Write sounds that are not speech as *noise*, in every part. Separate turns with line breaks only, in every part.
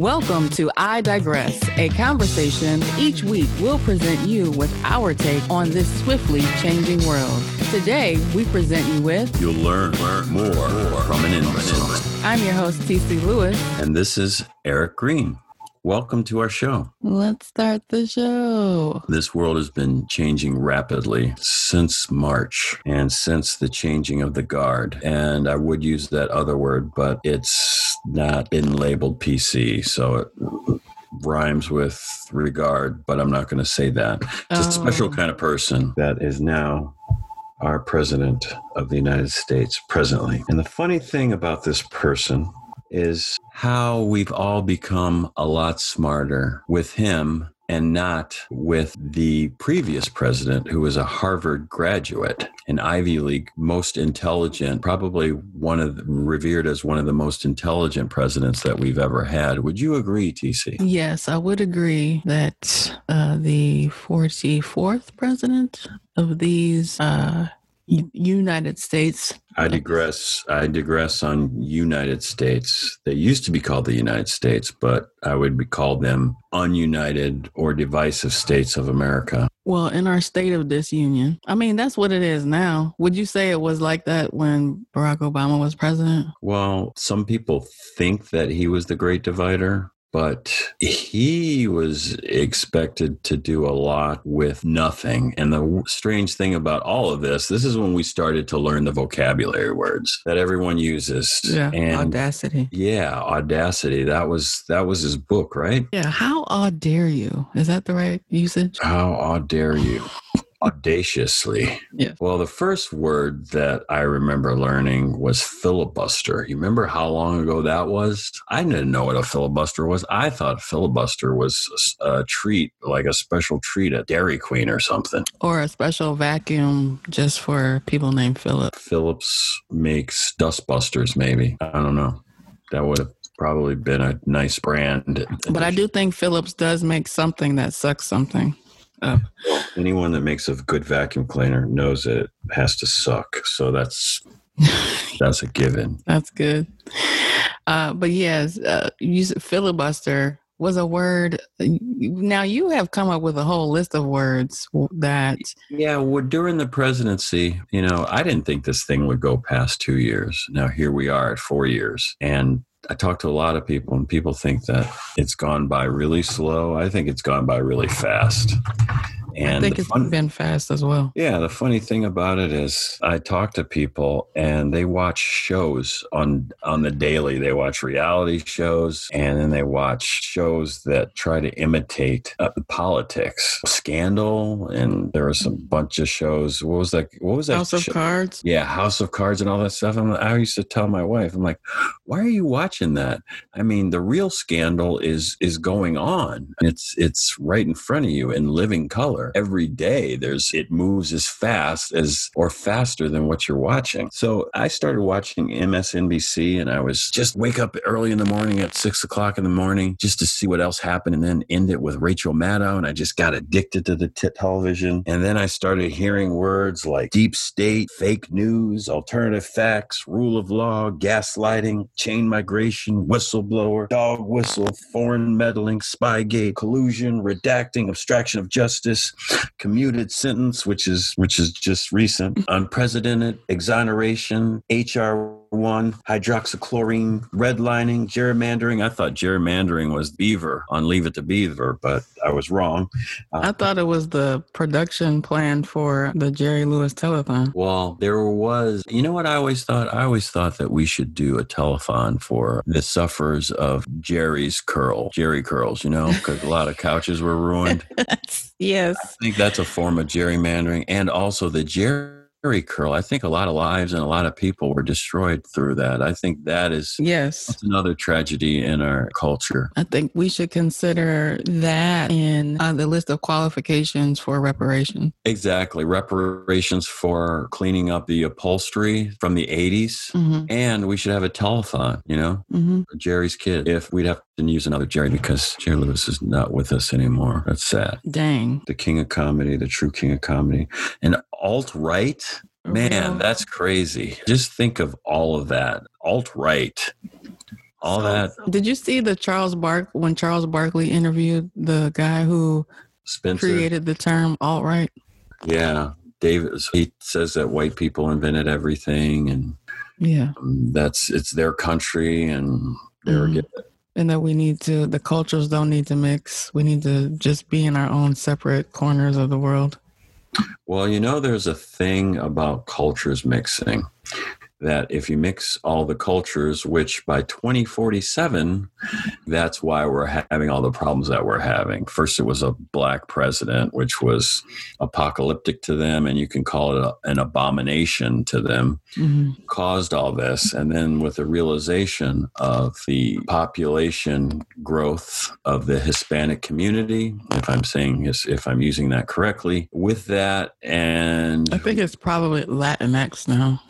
Welcome to I Digress, a conversation each week we'll present you with our take on this swiftly changing world. Today, we present you with
You'll learn, learn more, more from an infant.
I'm your host, TC Lewis.
And this is Eric Green. Welcome to our show.
Let's start the show.
This world has been changing rapidly since March and since the changing of the guard. And I would use that other word, but it's not in labeled PC. So it rhymes with regard, but I'm not going to say that. It's a special
Oh.
kind of person that is now our president of the United States presently. And the funny thing about this person is how we've all become a lot smarter with him and not with the previous president who was a Harvard graduate, an Ivy League most intelligent, probably one of the, revered as one of the most intelligent presidents that we've ever had. Would you agree, TC?
Yes, I would agree that uh, the 44th president of these uh, United States.
I digress. I digress on United States. They used to be called the United States, but I would be called them ununited or divisive states of America.
Well, in our state of disunion. I mean, that's what it is now. Would you say it was like that when Barack Obama was president?
Well, some people think that he was the great divider, but he was expected to do a lot with nothing. And the strange thing about all of this, this is when we started to learn the vocabulary words that everyone uses. And
audacity.
yeah, audacity. That was that was his book, right?
Yeah, how odd dare you? Is that the right usage?
How odd dare you? Audaciously.
Yes.
Well, the first word that I remember learning was filibuster. You remember how long ago that was? I didn't know what a filibuster was. I thought filibuster was a treat, like a special treat at Dairy Queen or something.
Or a special vacuum just for people named Philip.
Phillips makes dustbusters, maybe. I don't know. That would have probably been a nice brand.
But I do think Phillips does make something that sucks something up.
Anyone that makes a good vacuum cleaner knows it has to suck. So that's *laughs* that's a given.
That's good. Uh, but yes, uh, you filibuster was a word. Now you have come up with a whole list of words that
Yeah, well, during the presidency, you know, I didn't think this thing would go past two years. Now here we are at four years, and I talk to a lot of people, and people think that it's gone by really slow. I think it's gone by really fast. And
I think it's
fun-
been fast as well.
Yeah, the funny thing about it is I talk to people and they watch shows on on the daily. They watch reality shows and then they watch shows that try to imitate uh, politics. Scandal and there was some bunch of shows. What was that? What was that?
House of? Cards.
Yeah, House of Cards and all that stuff. I'm, I used to tell my wife, I'm like, "Why are you watching that? I mean, the real scandal is is going on. It's it's right in front of you in living color every day. There's it moves as fast as or faster than what you're watching. So I started watching MSNBC, and I was just wake up early in the morning at six o'clock in the morning just to see what else happened, and then end it with Rachel Maddow, and I just got addicted to the t- television. And then I started hearing words like deep state, fake news, alternative facts, rule of law, gaslighting, chain migration, whistleblower, dog whistle, foreign meddling, spygate, collusion, redacting, obstruction of justice, commuted sentence, which is which is just recent, *laughs* unprecedented exoneration, HR one, hydroxychlorine, redlining, gerrymandering. I thought gerrymandering was Beaver on Leave It to Beaver, but I was wrong.
Uh, I thought it was the production plan for the Jerry Lewis telethon.
Well, there was, you know what I always thought? I always thought that we should do a telethon for the sufferers of Jerry's curl, Jheri curls, you know, because a lot of couches were ruined. *laughs*
yes.
I think that's a form of gerrymandering. And also the Jerry curl. I think a lot of lives and a lot of people were destroyed through that. I think that is
Yes.
another tragedy in our culture.
I think we should consider that in uh, the list of qualifications for reparation.
Exactly. Reparations for cleaning up the upholstery from the 80s.
hmm
And we should have a telethon, you know,
hmm
Jerry's kid. If we'd have to use another Jerry because Jerry Lewis is not with us anymore. That's sad.
Dang.
The king of comedy, the true king of comedy. And alt right, man,
Real-
that's crazy. Just think of all of that. Alt right. all that
Did you see the Charles Bark when Charles Barkley interviewed the guy who
Spencer.
created the term alt right?
Yeah, David. He says that white people invented everything, and
Yeah.
um, that's it's their country, and they're
Mhm. And that we need to, the cultures don't need to mix. We need to just be in our own separate corners of the world.
Well, you know, there's a thing about cultures mixing that if you mix all the cultures, which by 2047, that's why we're having all the problems that we're having. First, it was a black president, which was apocalyptic to them, and you can call it a, an abomination to them,
Mhm.
caused all this. And then with the realization of the population growth of the Hispanic community, if I'm saying, if I'm using that correctly, with that and
I think it's probably Latinx now.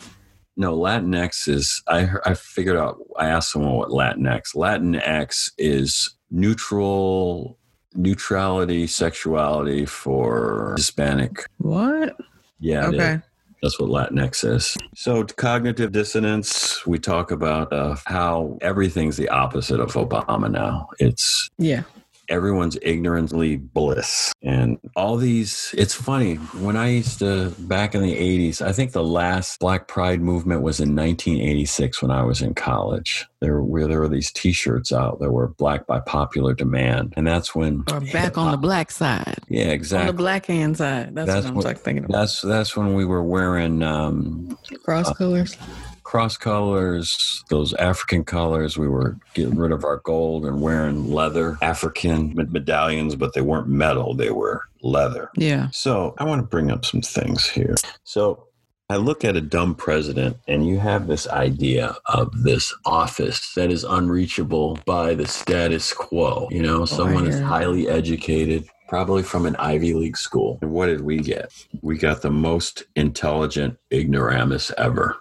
No, Latinx is. I I figured out. I asked someone what Latinx. Latinx is neutral, neutrality, sexuality for Hispanic.
What?
Yeah.
Okay.
That's what Latinx is. So, cognitive dissonance, we talk about uh, how everything's the opposite of Obama now. It's
Yeah.
Everyone's ignorantly bliss and all these it's funny when i used to back in the 80s i think the last black pride movement was in 1986 when i was in college there were there were these t-shirts out that were black by popular demand and that's when
Or back on the black side.
yeah
On
exactly
the black hand side. That's,
That's
what I'm like thinking about.
that's that's when we were wearing um,
Cross colors.
Cross colors, those African colors. We were getting rid of our gold and wearing leather African med- medallions, but they weren't metal; they were leather.
Yeah.
So I want to bring up some things here. So I look at a dumb president, and you have this idea of this office that is unreachable by the status quo. You know, oh, someone is highly educated. Probably from an Ivy League school. And what did we get? We got the most intelligent ignoramus ever.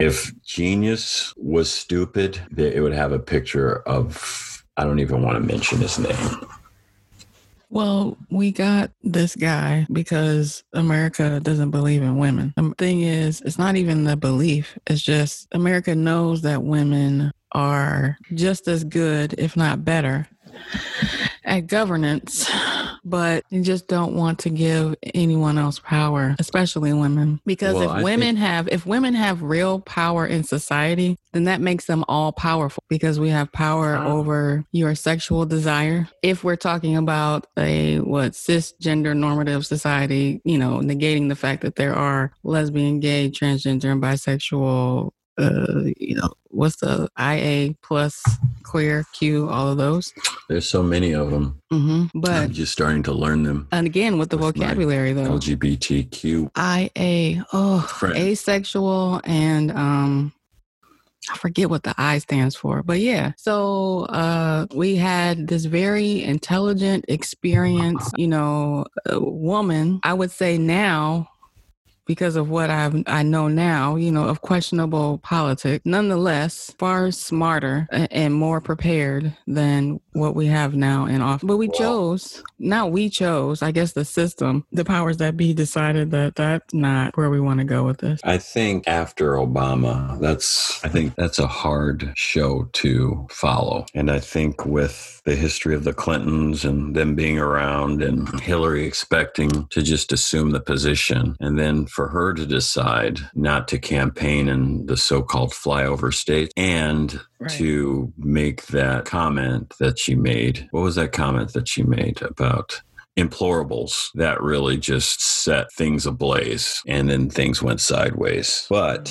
If genius was stupid, it would have a picture of, I don't even want to mention his name.
Well, we got this guy because America doesn't believe in women. The thing is, it's not even the belief, it's just America knows that women are just as good, if not better, at governance, but you just don't want to give anyone else power, especially women. Because
Well,
if
I
women have if women have real power in society, then that makes them all powerful because we have power
Oh.
over your sexual desire. If we're talking about a what cisgender normative society, you know, negating the fact that there are lesbian, gay, transgender, and bisexual uh, you know, what's the IA plus queer Q, all of those.
There's so many of them.
Mm-hmm. But
I'm just starting to learn them.
and again with the
With
vocabulary though,
LGBTQ.
IA, oh,
Friend.
asexual and um. I forget what the I stands for, but yeah. So uh, we had this very intelligent, experienced, you know, uh, woman. I would say now, because of what I've, I know now, you know, of questionable politics. Nonetheless, far smarter and more prepared than what we have now in office. But we chose, not we chose. I guess the system, the powers that be, decided that that's not where we want to go with this.
I think after Obama, that's I think that's a hard show to follow. And I think with the history of the Clintons and them being around and Hillary expecting to just assume the position and then for her to decide not to campaign in the so-called flyover states and
Right.
to make that comment that she made. What was that comment that she made about implorables that really just set things ablaze and then things went sideways. But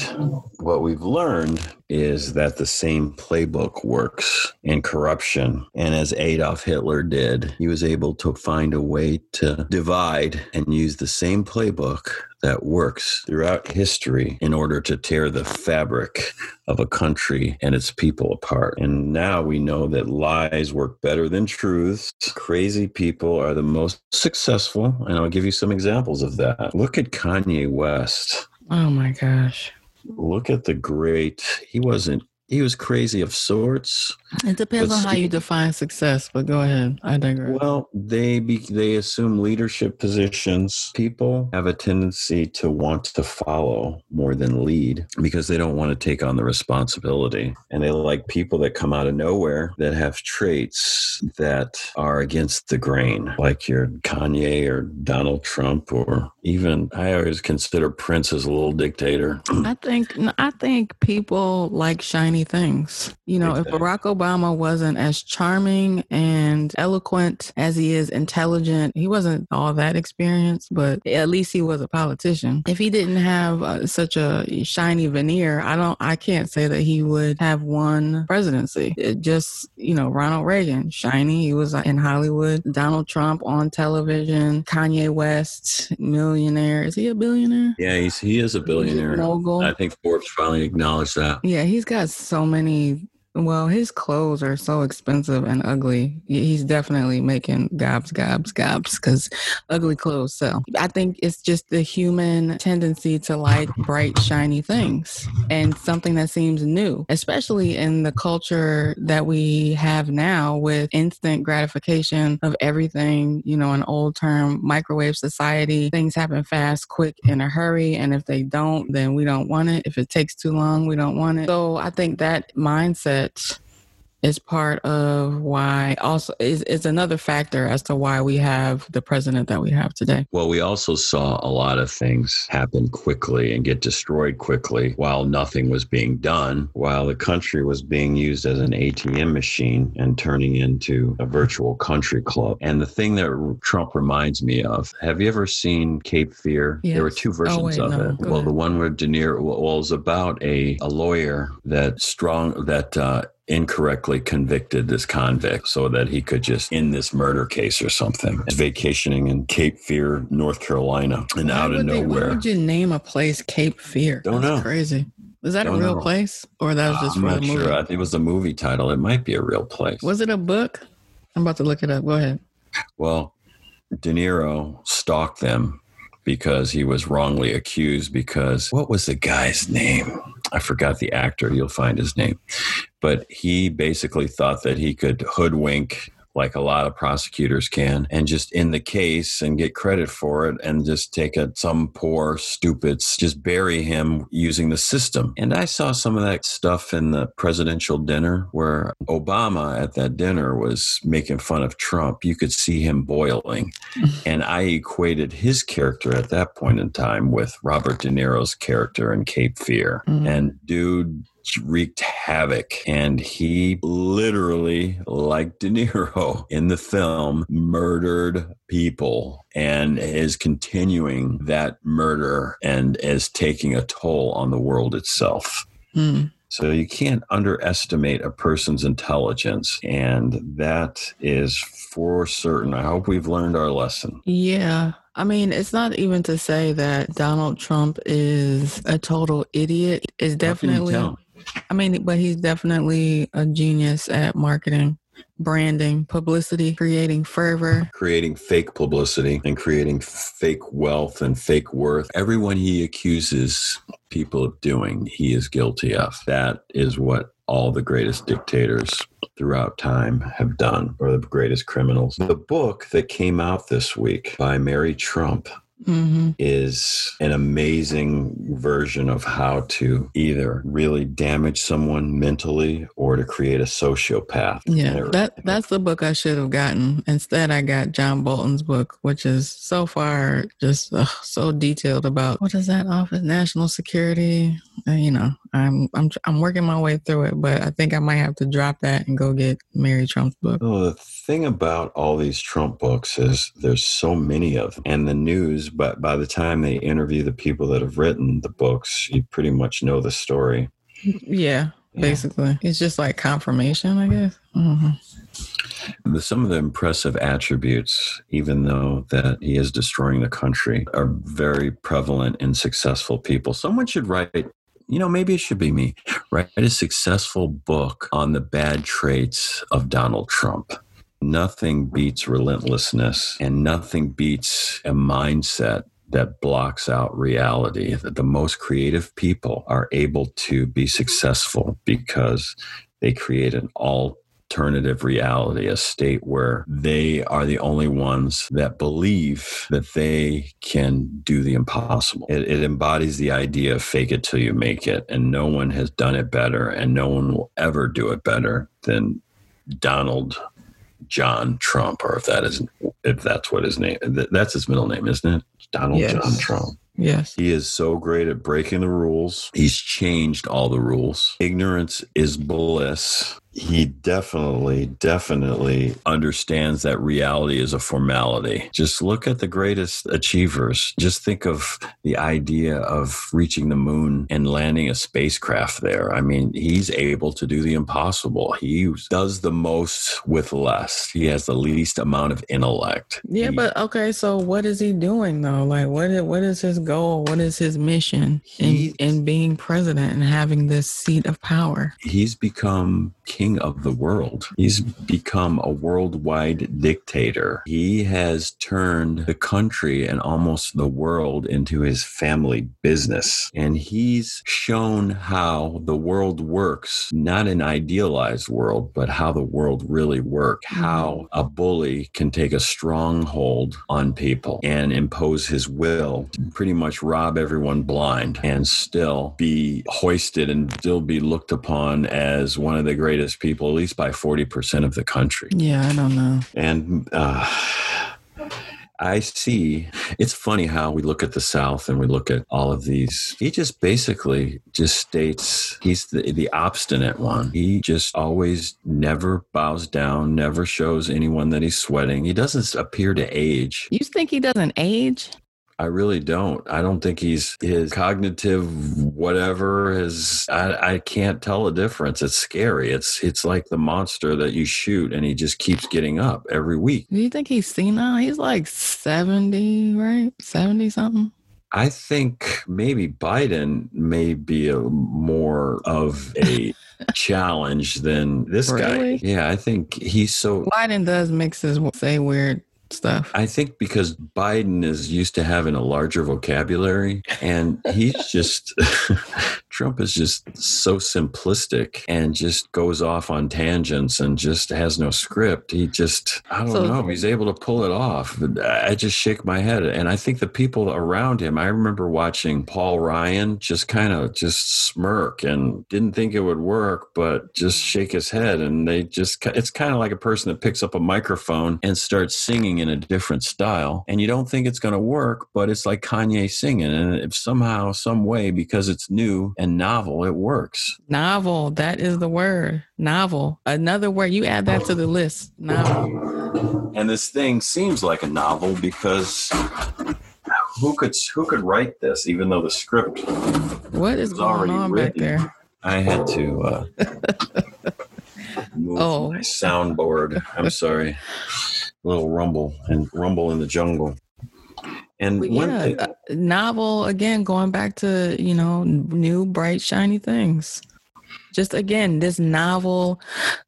what we've learned is that the same playbook works in corruption. And as Adolf Hitler did, he was able to find a way to divide and use the same playbook that works throughout history in order to tear the fabric of a country and its people apart. And now we know that lies work better than truths. Crazy people are the most successful. And I'll give you some examples of that. Look at Kanye West.
Oh my gosh.
Look at the great, he wasn't. he was crazy of sorts.
It depends
But
on how you define success, but go ahead. I digress.
Well, they be, they assume leadership positions. People have a tendency to want to follow more than lead because they don't want to take on the responsibility, and they like people that come out of nowhere that have traits that are against the grain, like your Kanye or Donald Trump, or even I always consider Prince as a little dictator.
I think I think people like shiny things. You know, if Barack Obama wasn't as charming and eloquent as he is intelligent, he wasn't all that experienced, but at least he was a politician. If he didn't have uh, such a shiny veneer, I don't I can't say that he would have won presidency. It just, you know, Ronald Reagan, shiny, he was in Hollywood, Donald Trump on television, Kanye West, millionaire. Is he a billionaire?
Yeah, he's he is a billionaire.
Mogul.
I think Forbes finally acknowledged that.
Yeah, he's got so many. Well, his clothes are so expensive and ugly. He's definitely making gobs, gobs, gobs because ugly clothes sell. I think it's just the human tendency to like bright, shiny things and something that seems new, especially in the culture that we have now with instant gratification of everything, you know, an old term microwave society. Things happen fast, quick, in a hurry. And if they don't, then we don't want it. If it takes too long, we don't want it. So I think that mindset it is part of why also is, is another factor as to why we have the president that we have today.
Well, we also saw a lot of things happen quickly and get destroyed quickly while nothing was being done, while the country was being used as an ATM machine and turning into a virtual country club. And the thing that Trump reminds me of have you ever seen Cape Fear? There were two
Oh,
versions
wait,
of
no.
it.
Go
Well,
ahead.
the one where De Niro well, was about a, a lawyer that strong, that, uh, incorrectly convicted this convict so that he could just end this murder case or something. Vacationing in Cape Fear, North Carolina, and
Why
out of
they- why
nowhere.
would you name a place Cape Fear?
Don't
That's
know.
Crazy. Is that
Don't
a real
know.
place, or that was just
I'm
for the
not
movie?
sure. It was a movie title. It might be a real place.
Was it a book? I'm about to look it up. Go ahead.
Well, De Niro stalked them because he was wrongly accused. Because what was the guy's name? I forgot the actor. You'll find his name. But he basically thought that he could hoodwink like a lot of prosecutors can and just in the case and get credit for it and just take a, some poor stupid just bury him using the system. And i saw some of that stuff in the presidential dinner where obama at that dinner was making fun of trump. You could see him boiling. *laughs* And i equated his character at that point in time with robert de niro's character in cape fear.
Mhm.
and dude wreaked havoc and he literally like de niro in the film murdered people and is continuing that murder and is taking a toll on the world itself
Hmm.
so you can't underestimate a person's intelligence and that is for certain i hope we've learned our lesson
Yeah. I mean, it's not even to say that Donald Trump is a total idiot. It's
How can you
definitely? I mean, but he's definitely a genius at marketing, branding, publicity, creating fervor.
creating fake publicity and creating fake wealth and fake worth. Everyone he accuses people of doing, he is guilty of. That is what all the greatest dictators throughout time have done, or the greatest criminals. The book that came out this week by Mary Trump
hmm
is an amazing version of how to either really damage someone mentally or to create a sociopath.
Yeah,
it-
that that's the book I should have gotten. Instead, I got John Bolton's book, which is so far just ugh, so detailed about what is that office, national security. Uh, you know, I'm I'm I'm working my way through it, but I think I might have to drop that and go get Mary Trump's book.
Well, the thing about all these Trump books is there's so many of them. And the news, but by the time they interview the people that have written the books, you pretty much know the story.
Yeah,
Yeah.
basically, it's just like confirmation, I guess. hmm
The, some of the impressive attributes, even though that he is destroying the country, are very prevalent in successful people. Someone should write. You know, maybe it should be me. Write a successful book on the bad traits of Donald Trump. Nothing beats relentlessness and nothing beats a mindset that blocks out reality. That the most creative people are able to be successful because they create an all alternative reality, a state where they are the only ones that believe that they can do the impossible. It, it, embodies the idea of fake it till you make it. And no one has done it better, and no one will ever do it better than Donald John Trump, or if that is if that's what his name that's his middle name, isn't it? Donald yes. John Trump.
Yes.
He is so great at breaking the rules. He's changed all the rules. Ignorance is bliss he definitely, definitely understands that reality is a formality. Just look at the greatest achievers. Just think of the idea of reaching the moon and landing a spacecraft there. I mean, he's able to do the impossible. He does the most with less. He has the least amount of intellect.
Yeah,
he,
but okay, so what is he doing though? Like, what is, what is his goal? What is his mission in, in being president and having this seat of power?
He's become king king of the world. He's become a worldwide dictator. He has turned the country and almost the world into his family business. And he's shown how the world works, not an idealized world, but how the world really works, mm-hmm. how a bully can take a stronghold on people and impose his will, pretty much rob everyone blind and still be hoisted and still be looked upon as one of the greatest people, at least by 40% of the country.
Yeah, I don't know.
And uh, I see it's funny how we look at the South and we look at all of these. He just basically just states he's the, the obstinate one. He just always never bows down, never shows anyone that he's sweating. He doesn't appear to age.
You think he doesn't age?
I really don't. I don't think he's his cognitive whatever is. I, I can't tell a difference. It's scary. It's it's like the monster that you shoot and he just keeps getting up every week.
Do you think he's senile? He's like seventy, right? Seventy something.
I think maybe Biden may be a more of a *laughs* challenge than this really? guy. Yeah, I think he's so.
Biden does mix his say weird stuff?
I think because Biden is used to having a larger vocabulary and he's just *laughs* Trump is just so simplistic and just goes off on tangents and just has no script. He just, I don't so, know, he's able to pull it off. I just shake my head. And I think the people around him, I remember watching Paul Ryan just kind of just smirk and didn't think it would work, but just shake his head. And they just, it's kind of like a person that picks up a microphone and starts singing in a different style. And you don't think it's going to work, but it's like Kanye singing. And if somehow, some way, because it's new and novel. It works.
Novel. That is the word. Novel. Another word. You add that to the list. Novel.
And this thing seems like a novel because who could who could write this? Even though the script
what is going on written. back there?
I had to uh, *laughs* move oh. my soundboard. I'm sorry. A little rumble and rumble in the jungle. And
yeah, one thing, uh, novel again, going back to you know new bright shiny things. Just again, this novel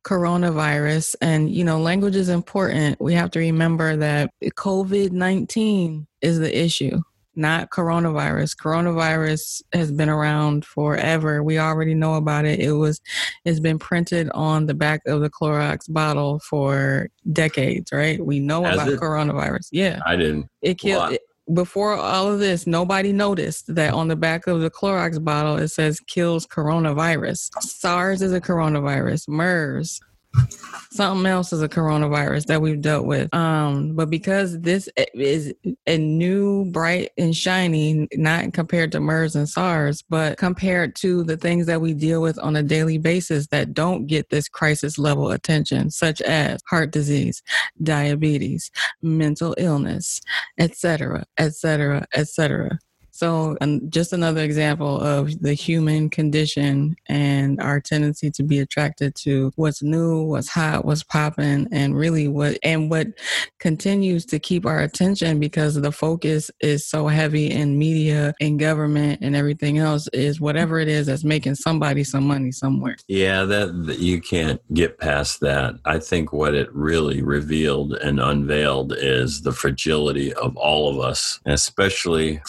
coronavirus, and you know, language is important. We have to remember that COVID nineteen is the issue, not coronavirus. Coronavirus has been around forever. We already know about it. It was, it's been printed on the back of the Clorox bottle for decades, right? We know about it? coronavirus. Yeah,
I didn't.
It killed. It, before all of this, nobody noticed that on the back of the Clorox bottle it says kills coronavirus. SARS is a coronavirus. MERS, something else is a coronavirus that we've dealt with. Um, but because this is a new, bright and shiny, not compared to MERS and SARS, but compared to the things that we deal with on a daily basis that don't get this crisis level attention, such as heart disease, diabetes, mental illness, etc., etc., etc. So, just another example of the human condition and our tendency to be attracted to what's new, what's hot, what's popping, and really what and what continues to keep our attention because the focus is so heavy in media and government and everything else is whatever it is that's making somebody some money somewhere.
Yeah, that you can't get past that. I think what it really revealed and unveiled is the fragility of all of us, especially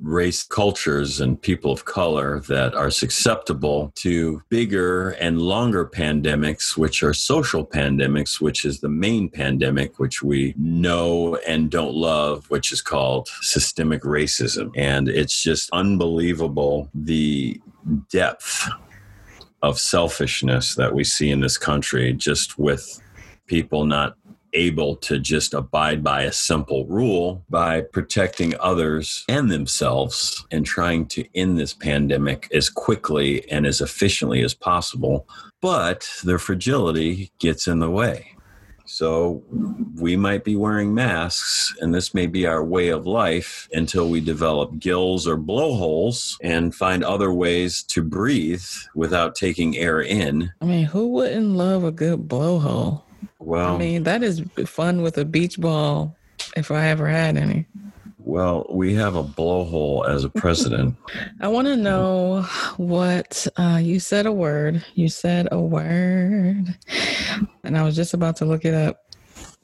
race cultures and people of color that are susceptible to bigger and longer pandemics, which are social pandemics, which is the main pandemic, which we know and don't love, which is called systemic racism. And it's just unbelievable the depth of selfishness that we see in this country just with people not able to just abide by a simple rule by protecting others and themselves and trying to end this pandemic as quickly and as efficiently as possible. But their fragility gets in the way. So we might be wearing masks, and this may be our way of life until we develop gills or blowholes and find other ways to breathe without taking air in.
I mean, who wouldn't love a good blowhole?
Well,
I mean, that is fun with a beach ball if I ever had any.
Well, we have a blowhole as a president. *laughs*
I want to know what uh, you said a word. You said a word, and I was just about to look it up.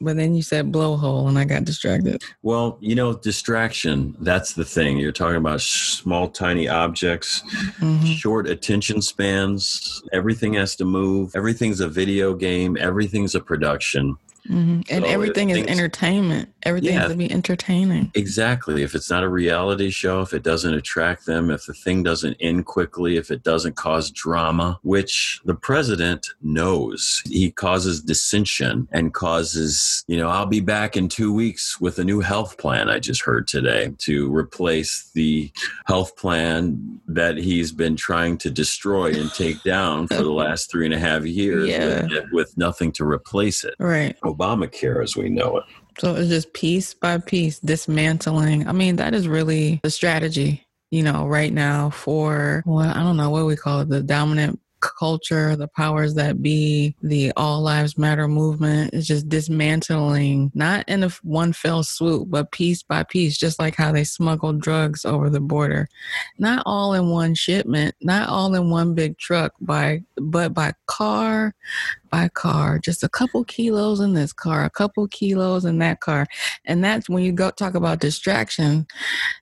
But then you said blowhole and I got distracted.
Well, you know, distraction, that's the thing. You're talking about small, tiny objects, mm-hmm. short attention spans. Everything has to move. Everything's a video game, everything's a production.
Mm-hmm. And so everything is entertainment. Everything yeah, has to be entertaining.
Exactly. If it's not a reality show, if it doesn't attract them, if the thing doesn't end quickly, if it doesn't cause drama, which the president knows, he causes dissension and causes, you know, I'll be back in two weeks with a new health plan, I just heard today, to replace the health plan that he's been trying to destroy and take down for the *laughs* last three and a half years yeah. with, with nothing to replace it.
Right.
Obamacare as we know it.
So it's just piece by piece dismantling. I mean, that is really the strategy, you know, right now for well, I don't know what we call it, the dominant culture, the powers that be, the All Lives Matter movement is just dismantling, not in a one fell swoop, but piece by piece, just like how they smuggled drugs over the border. Not all in one shipment, not all in one big truck, by but by car, by car, just a couple kilos in this car, a couple kilos in that car. And that's when you go talk about distraction,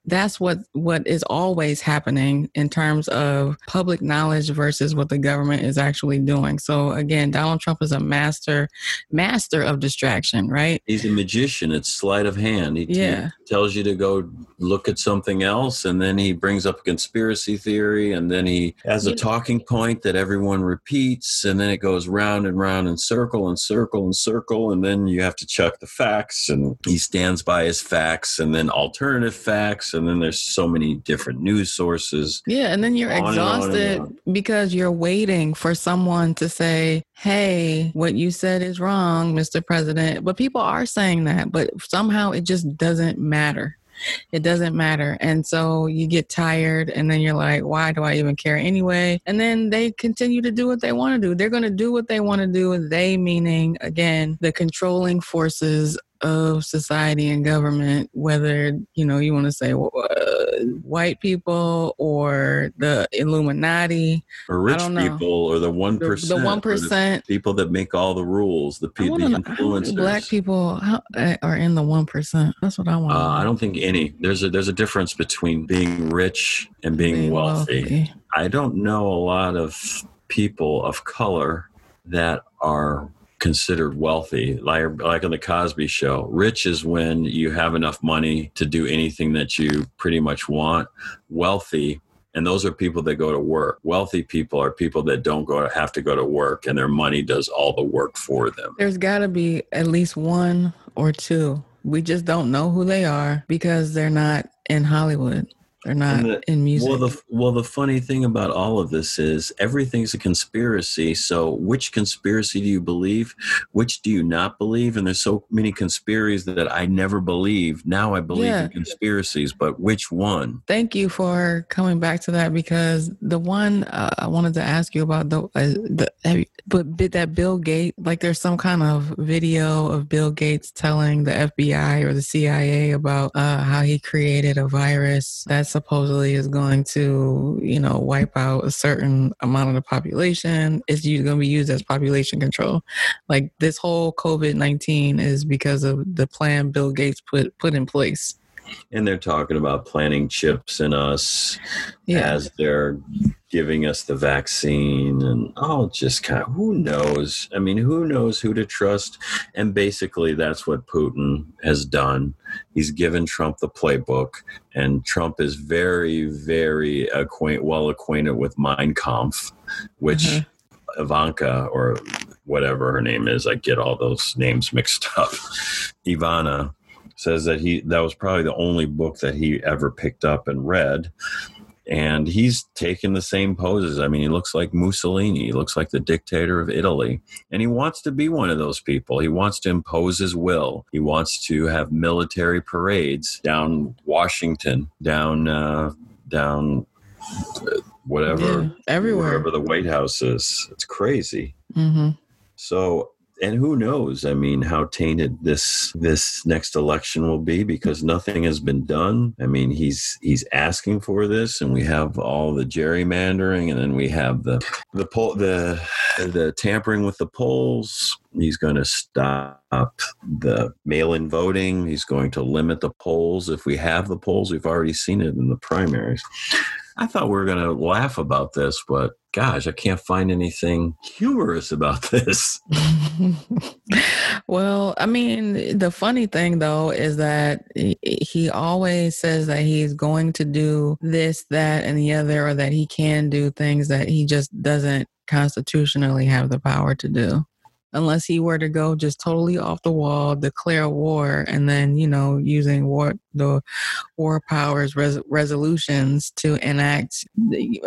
that's what what is always happening in terms of public knowledge versus what the government is actually doing. So again, Donald Trump is a master master of distraction, right?
He's a magician. It's sleight of hand. He,
yeah.
Tells you to go look at something else and then he brings up a conspiracy theory and then he has a talking point that everyone repeats and then it goes round and round and circle and circle and circle and then you have to check the facts and he stands by his facts and then alternative facts and then there's so many different news sources.
Yeah and then you're exhausted and and because you're waiting for someone to say hey what you said is wrong mr president. But people are saying that but somehow it just doesn't matter it doesn't matter. And so you get tired and then you're like, why do I even care anyway? And then they continue to do what they want to do. They're going to do what they want to do. They meaning, again, the controlling forces of society and government, whether you know you want to say uh, white people or the Illuminati,
or rich people, or the one percent,
the one percent
people that make all the rules, the people, the influencers.
Black people are in the one percent. That's what I want.
Uh, I don't think any. There's a there's a difference between being rich and being, being wealthy. wealthy. I don't know a lot of people of color that are considered wealthy, like like on the Cosby Show. Rich is when you have enough money to do anything that you pretty much want. Wealthy, and those are people that go to work. Wealthy people are people that don't go to, have to go to work, and their money does all the work for them.
There's got to be at least one or two. We just don't know who they are because they're not in Hollywood. They're not
the,
in music.
Well, the well, the funny thing about all of this is everything's a conspiracy. So, which conspiracy do you believe? Which do you not believe? And there's so many conspiracies that I never believed. Now I believe yeah. in conspiracies, but which one?
Thank you for coming back to that because the one uh, I wanted to ask you about the, uh, the you, but did that Bill Gates like there's some kind of video of Bill Gates telling the FBI or the CIA about uh, how he created a virus that's supposedly is going to, you know, wipe out a certain amount of the population. It's going to be used as population control. Like this whole COVID 19 is because of the plan Bill Gates put, put in place
and they're talking about planting chips in us yeah. as they're giving us the vaccine and all just kind of who knows i mean who knows who to trust and basically that's what putin has done he's given trump the playbook and trump is very very acquaint well acquainted with mein kampf which mm-hmm. ivanka or whatever her name is i get all those names mixed up ivana says that he that was probably the only book that he ever picked up and read and he's taken the same poses. I mean, he looks like Mussolini. He looks like the dictator of Italy. And he wants to be one of those people. He wants to impose his will. He wants to have military parades down Washington, down, uh, down uh, whatever,
yeah, everywhere.
Wherever the White House is. It's crazy.
Mm-hmm.
So and who knows? I mean how tainted this this next election will be because nothing has been done. I mean he's he's asking for this and we have all the gerrymandering and then we have the the poll the the tampering with the polls. He's going to stop the mail-in voting. He's going to limit the polls. If we have the polls we've already seen it in the primaries I thought we were going to laugh about this, but gosh, I can't find anything humorous about *laughs* this.
well, I mean, the funny thing though is that he always says that he's going to do this, that, and the other, or that he can do things that he just doesn't constitutionally have the power to do unless he were to go just totally off the wall, declare war, and then you know using war the war powers res- resolutions to enact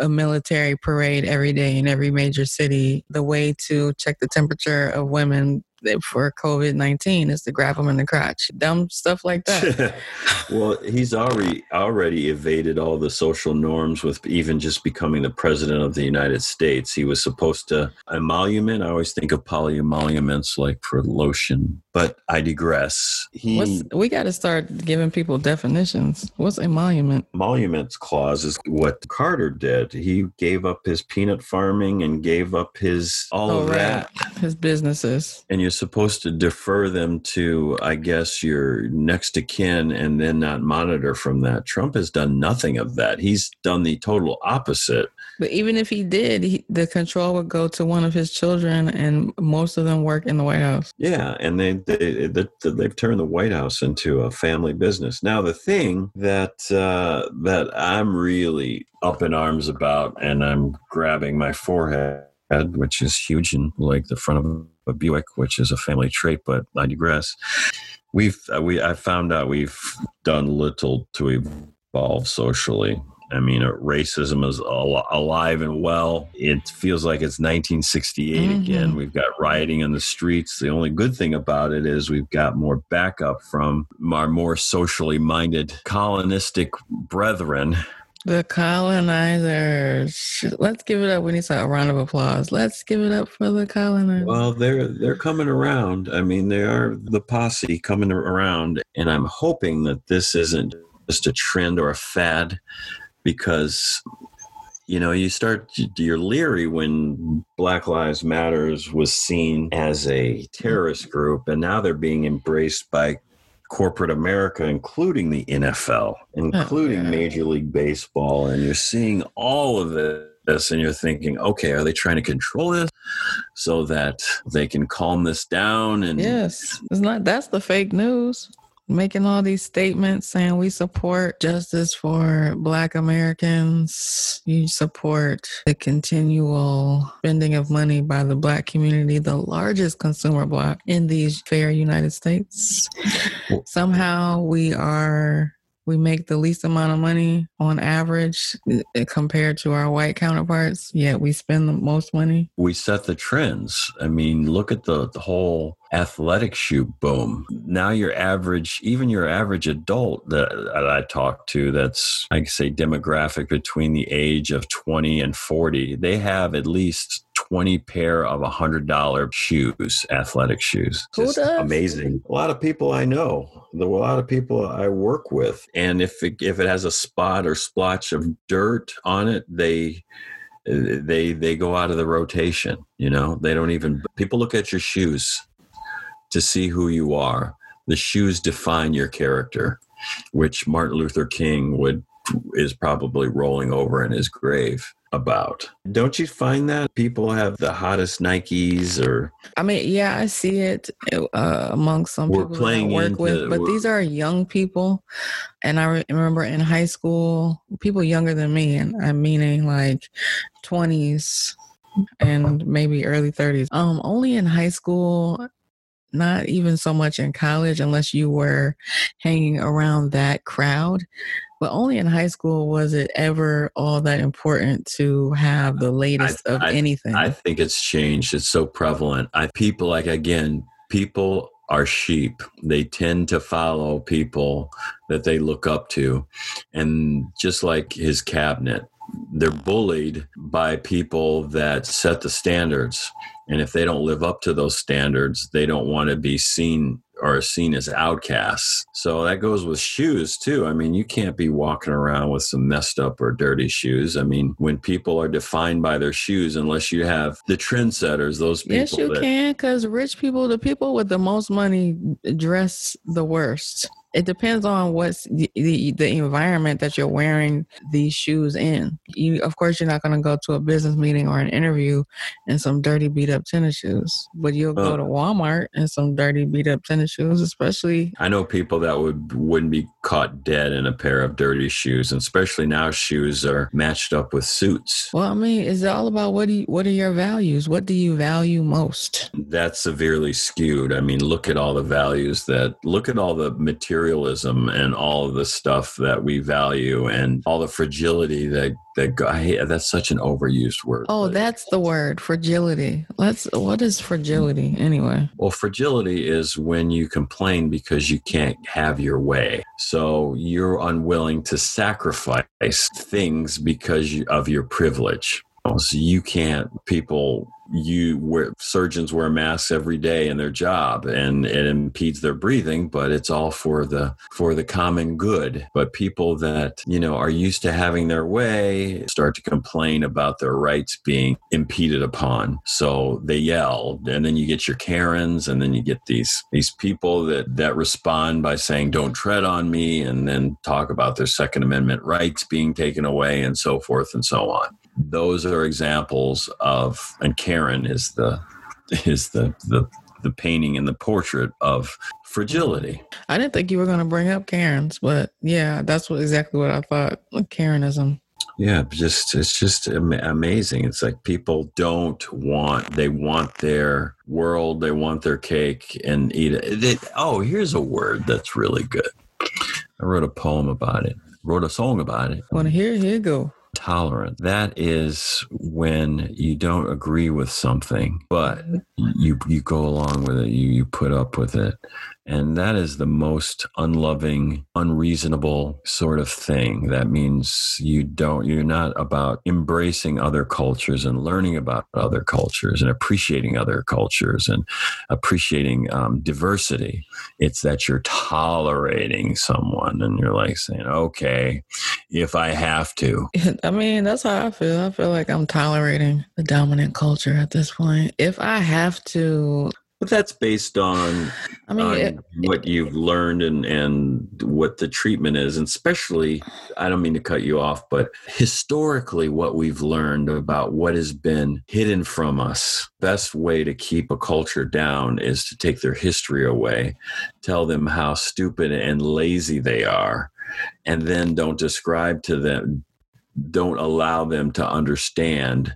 a military parade every day in every major city. The way to check the temperature of women for COVID nineteen is to grab them in the crotch. Dumb stuff like that. *laughs*
well, he's already already evaded all the social norms with even just becoming the president of the United States. He was supposed to emolument. I always think of poly emoluments like for lotion, but I digress.
He What's, we got to start giving people definitions. What's emolument?
Emoluments clause is what Carter did. He gave up his peanut farming and gave up his all oh, of right. that,
his businesses,
and you're supposed to defer them to, I guess, your next of kin and then not monitor from that. Trump has done nothing of that. He's done the total opposite.
But even if he did, he, the control would go to one of his children, and most of them work in the White House.
Yeah, and they, they, they they've turned the White House into a family business. Now, the thing that uh, that I'm really up in arms about, and I'm grabbing my forehead, which is huge and like the front of a Buick, which is a family trait, but I digress. We've uh, we I found out we've done little to evolve socially. I mean, uh, racism is al- alive and well. It feels like it's 1968 mm-hmm. again. We've got rioting in the streets. The only good thing about it is we've got more backup from our more socially minded colonistic brethren
the colonizers. Let's give it up. We need a round of applause. Let's give it up for the colonizers.
Well, they're they're coming around. I mean, they are the posse coming around, and I'm hoping that this isn't just a trend or a fad, because you know you start you're leery when black lives matters was seen as a terrorist mm-hmm. group and now they're being embraced by corporate America, including the NFL, oh, including oh, yeah. Major League Baseball, and you're seeing all of this and you're thinking, okay, are they trying to control this so that they can calm this down? And
yes, it's not that's the fake news making all these statements saying we support justice for Black Americans. You support the continual spending of money by the Black community, the largest consumer block in these fair United States. Somehow we are we make the least amount of money on average eh, compared to our white counterparts, yet we spend the most money.
We set the trends. I mean, look at the, the whole athletic shoe boom. Now your average, even your average adult that, that I talk to, that's I say demographic between the age of 20 and 40, they have at least 20 pair of $100 shoes, athletic shoes.
Who
Just
does?
amazing. A lot of people I know, a lot of people I work with. And if it, if it has a spot or splotch of dirt on it, they they they go out of the rotation, you know. They don't even people look at your shoes to see who you are. The shoes define your character, which Martin Luther King would is probably rolling over in his grave about. Don't you find that people have the hottest Nikes or
I mean, yeah, I see it uh, among some people
We're
people
playing
I work
into-
with, but these are young people. And I re- remember in high school, people younger than me, and I'm meaning like 20s and maybe early 30s. Um, only in high school, not even so much in college, unless you were hanging around that crowd. But only in high school was it ever all that important to have the latest of
I-
anything.
I think it's changed. It's so prevalent. I people like again, people are sheep. They tend to follow people that they look up to. And just like his cabinet, they're bullied by people that set the standards. And if they don't live up to those standards, they don't want to be seen or seen as outcasts. So that goes with shoes too. I mean, you can't be walking around with some messed up or dirty shoes. I mean, when people are defined by their shoes, unless you have the trendsetters, those people
Yes, you
that
can, because rich people, the people with the most money, dress the worst. It depends on what's the, the, the environment that you're wearing these shoes in. You, of course, you're not going to go to a business meeting or an interview in some dirty, beat up tennis shoes, but you'll go to Walmart in some dirty, beat up tennis shoes, especially.
I know people that would wouldn't be caught dead in a pair of dirty shoes, and especially now shoes are matched up with suits.
Well, I mean, it's all about what do you, what are your values? What do you value most?
That's severely skewed. I mean, look at all the values that look at all the materialism and all of the stuff that we value and all the fragility that that I hate, that's such an overused word.
Oh, that's the word, fragility. Let's. What is fragility anyway?
Well, fragility is when you complain because you can't have your way. So you're unwilling to sacrifice things because of your privilege. So you can't, people, you surgeons wear masks every day in their job and it impedes their breathing, but it's all for the, for the common good. But people that, you know, are used to having their way start to complain about their rights being impeded upon. So they yell and then you get your Karens and then you get these, these people that, that respond by saying, don't tread on me and then talk about their second amendment rights being taken away and so forth and so on those are examples of and karen is the is the the, the painting and the portrait of fragility
I didn't think you were going to bring up Karens, but yeah, that's what exactly what I thought. Like Karenism.
yeah just it's just amazing it's like people don't want they want their world they want their cake and eat it They- oh here's a word that's really good i wrote a poem about it wrote a song about it
Want to hear? Here you go.
Tolerant. That is when you don't agree with something, but mm-hmm. you you go along with it. You you put up with it, and that is the most unloving, unreasonable sort of thing. That means you don't. You're not about embracing other cultures and learning about other cultures and appreciating other cultures and appreciating um, diversity. It's that you're tolerating someone, and you're like saying, "Okay, if I have to." *laughs*
I mean, that's how I feel. I feel like I'm tolerating the dominant culture at this point. If I have to,
But that's based on,
I mean,
on
it,
what you've learned and, and what the treatment is. And especially, I don't mean to cut you off, but historically, what we've learned about what has been hidden from us, best way to keep a culture down is to take their history away, tell them how stupid and lazy they are, and then don't describe to them, don't allow them to understand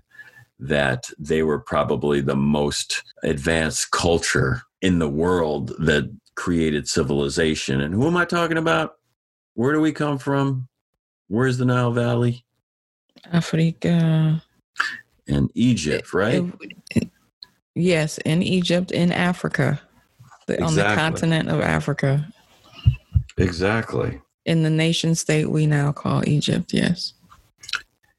that they were probably the most advanced culture in the world that created civilization. And who am I talking about? Where do we come from? Where's the Nile Valley?
Africa.
And Egypt, right?
yes, in Egypt, in Africa, exactly. on the continent of Africa.
Exactly.
In the nation state we now call Egypt, yes.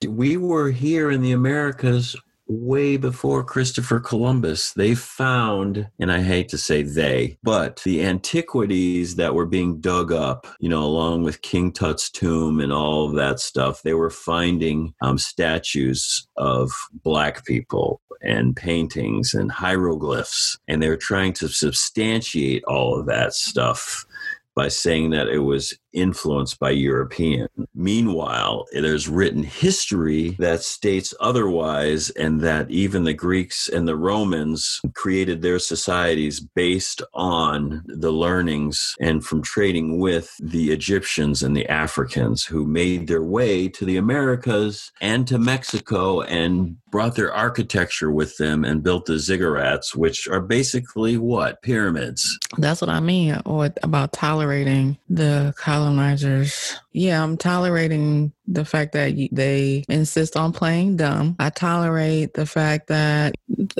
We were here in the Americas way before Christopher Columbus. They found, and I hate to say they, but the antiquities that were being dug up, you know, along with King Tut's tomb and all of that stuff, they were finding um, statues of black people and paintings and hieroglyphs. And they were trying to substantiate all of that stuff by saying that it was influenced by European. Meanwhile, there's written history that states otherwise, and that even the Greeks and the Romans created their societies based on the learnings and from trading with the Egyptians and the Africans who made their way to the Americas and to Mexico and brought their architecture with them and built the ziggurats, which are basically what? Pyramids.
That's what I mean or about tolerating the colonizers. Yeah, I'm tolerating the fact that they insist on playing dumb. I tolerate the fact that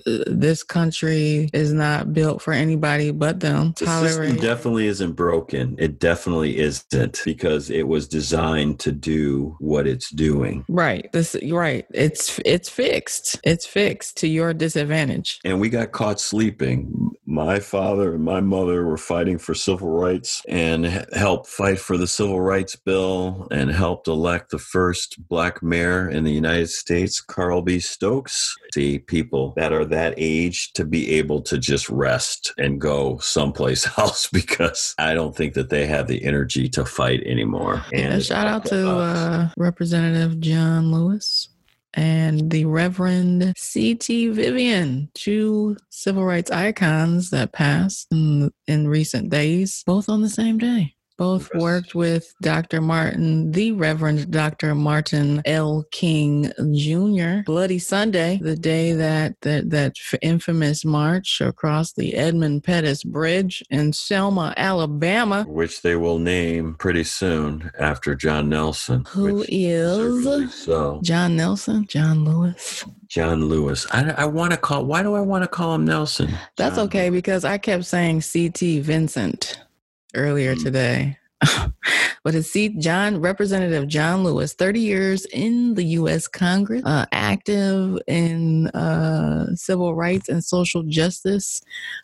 this country is not built for anybody but them.
The tolerate. system definitely isn't broken. It definitely isn't because it was designed to do what it's doing.
Right. This right. It's it's fixed. It's fixed to your disadvantage.
And we got caught sleeping. My father and my mother were fighting for civil rights and helped fight for the civil rights bill and helped elect the first black mayor in the United States, Carl B. Stokes. See people that are that age to be able to just rest and go someplace *laughs* else because I don't think that they have the energy to fight anymore.
And, and shout out to *laughs* uh, Representative John Lewis and the Reverend C.T. Vivian, two civil rights icons that passed in, in recent days, both on the same day both worked with Dr. Martin, the Reverend Dr. Martin L. King Jr. Bloody Sunday, the day that that, that infamous march across the Edmund Pettus Bridge in Selma, Alabama,
which they will name pretty soon after John Nelson.
Who is so. John Nelson? John Lewis.
John Lewis. I, I want to call. Why do I want to call him Nelson?
That's John okay Lewis. because I kept saying C.T. Vincent earlier mm. today. *laughs* but it's see John Representative John Lewis, 30 years in the U.S. Congress, uh, active in uh, civil rights and social justice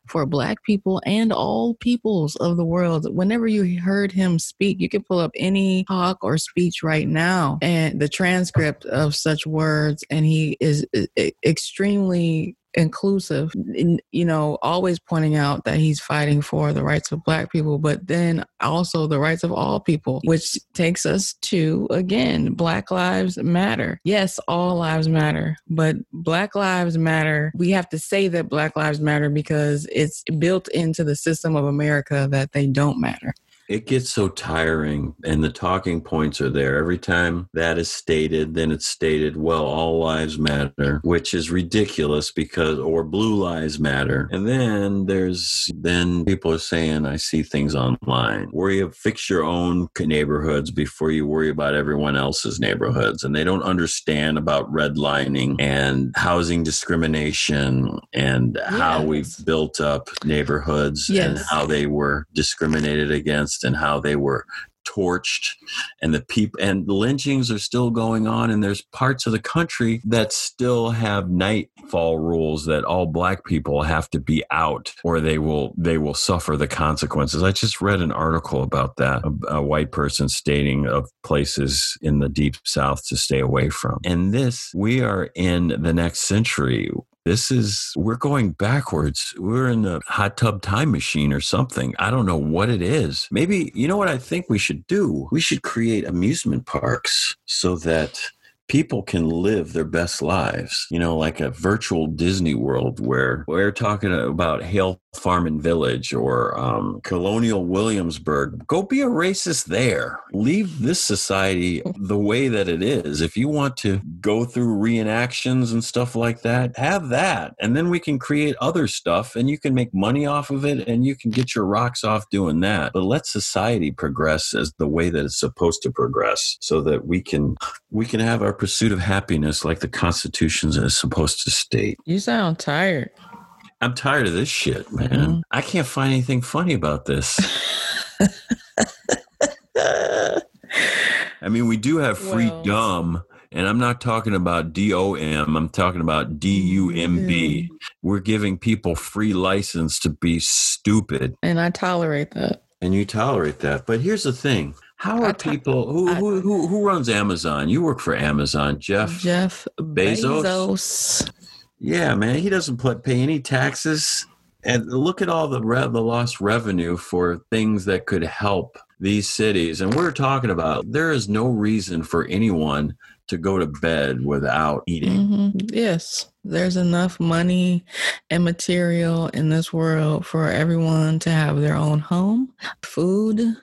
for Black people and all peoples of the world. Whenever you heard him speak, you can pull up any talk or speech right now and the transcript of such words, and he is extremely inclusive, you know, always pointing out that he's fighting for the rights of Black people, but then also the rights of all people, which takes us to, again, Black Lives Matter. Yes, all lives matter, but Black Lives Matter, we have to say that Black Lives Matter because it's built into the system of America that they don't matter
it gets so tiring and the talking points are there every time that is stated then it's stated well all lives matter which is ridiculous because or blue lives matter and then there's then people are saying i see things online worry of, fix your own neighborhoods before you worry about everyone else's neighborhoods and they don't understand about redlining and housing discrimination and yes. how we've built up neighborhoods yes. and how they were discriminated against and how they were torched. And the people and lynchings are still going on and there's parts of the country that still have nightfall rules that all black people have to be out or they will they will suffer the consequences. I just read an article about that a, a white person stating of places in the deep south to stay away from. And this we are in the next century this is, we're going backwards. We're in a hot tub time machine or something. I don't know what it is. Maybe, you know what I think we should do? We should create amusement parks so that people can live their best lives. You know, like a virtual Disney world where we're talking about Hale Farm and Village or um, Colonial Williamsburg. Go be a racist there. Leave this society the way that it is. If you want to go through reenactions and stuff like that, have that. And then we can create other stuff and you can make money off of it and you can get your rocks off doing that. But let society progress as the way that it's supposed to progress so that we can we can have our pursuit of happiness like the Constitution is supposed to state.
You sound tired.
I'm tired of this shit, man. Mm-hmm. I can't find anything funny about this. *laughs* I mean, we do have free well, dumb, and I'm not talking about D O M, I'm talking about D U M B. Mm-hmm. We're giving people free license to be stupid.
And I tolerate that.
And you tolerate that. But here's the thing how are people who, who who who runs Amazon? You work for Amazon, Jeff.
Jeff Bezos. Bezos.
Yeah, man, he doesn't pay any taxes. And look at all the re- the lost revenue for things that could help these cities. And we're talking about there is no reason for anyone to go to bed without eating.
Mm-hmm. Yes, there's enough money and material in this world for everyone to have their own home, food,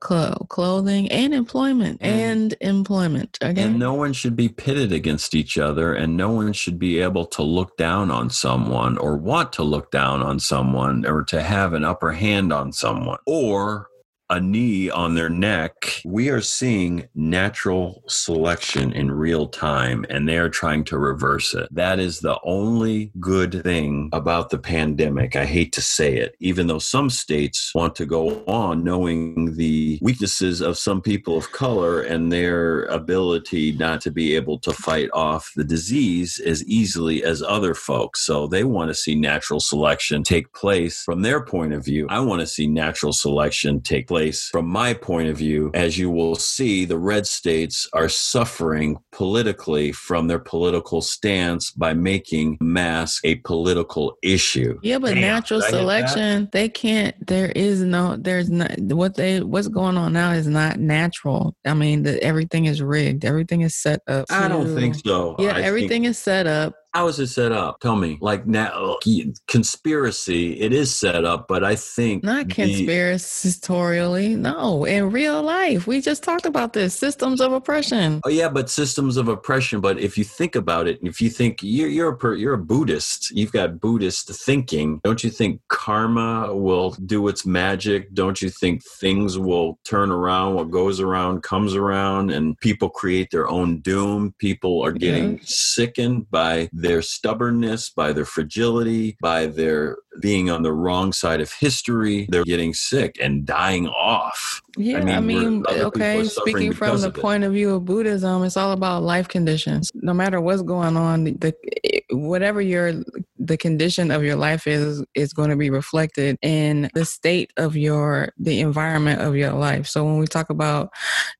clothing and employment mm. and employment okay
and no one should be pitted against each other and no one should be able to look down on someone or want to look down on someone or to have an upper hand on someone or a knee on their neck. We are seeing natural selection in real time, and they are trying to reverse it. That is the only good thing about the pandemic. I hate to say it, even though some states want to go on knowing the weaknesses of some people of color and their ability not to be able to fight off the disease as easily as other folks. So they want to see natural selection take place from their point of view. I want to see natural selection take place place from my point of view. As you will see, the red states are suffering politically from their political stance by making mask a political issue.
Yeah, but Damn, natural selection, they can't there is no there's not what they what's going on now is not natural. I mean, the, everything is rigged. Everything is set up.
To, I don't think so.
Yeah,
I
everything
think,
is set up
how is it set up? Tell me. Like now, conspiracy. It is set up, but I think
not conspiratorially. No, in real life, we just talked about this systems of oppression.
Oh yeah, but systems of oppression. But if you think about it, if you think you're you're a you're a Buddhist, you've got Buddhist thinking. Don't you think karma will do its magic? Don't you think things will turn around? What goes around comes around, and people create their own doom. People are getting yeah. sickened by their stubbornness, by their fragility, by their being on the wrong side of history. They're getting sick and dying off.
Yeah, I mean, I mean okay, speaking from the point of view of Buddhism, it's all about life conditions. No matter what's going on, the whatever your the condition of your life is is going to be reflected in the state of your the environment of your life. So when we talk about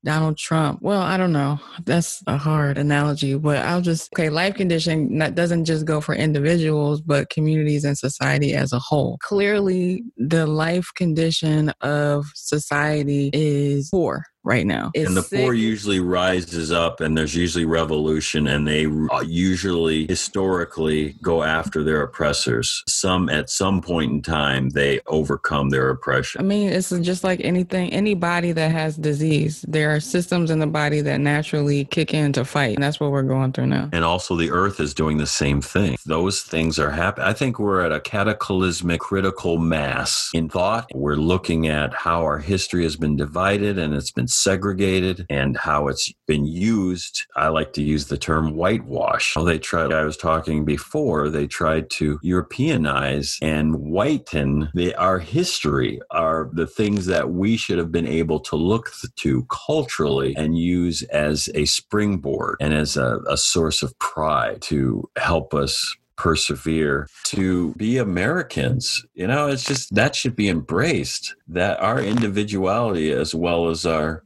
Donald Trump, well, I don't know. That's a hard analogy, but I'll just okay, life condition that doesn't just go for individuals, but communities and society as a whole. Clearly, the life condition of society is poor right now.
It's and the sick. poor usually rises up and there's usually revolution and they uh, usually historically go after their oppressors. Some at some point in time they overcome their oppression.
I mean, it's just like anything any body that has disease. There are systems in the body that naturally kick in to fight. And that's what we're going through now.
And also the earth is doing the same thing. Those things are happening. I think we're at a cataclysmic critical mass in thought. We're looking at how our history has been divided and it's been segregated and how it's been used. I like to use the term whitewash. They tried, I was talking before, they tried to Europeanize and whiten the, our history, are the things that we should have been able to look to culturally and use as a springboard and as a, a source of pride to help us persevere to be Americans. You know, it's just that should be embraced that our individuality as well as our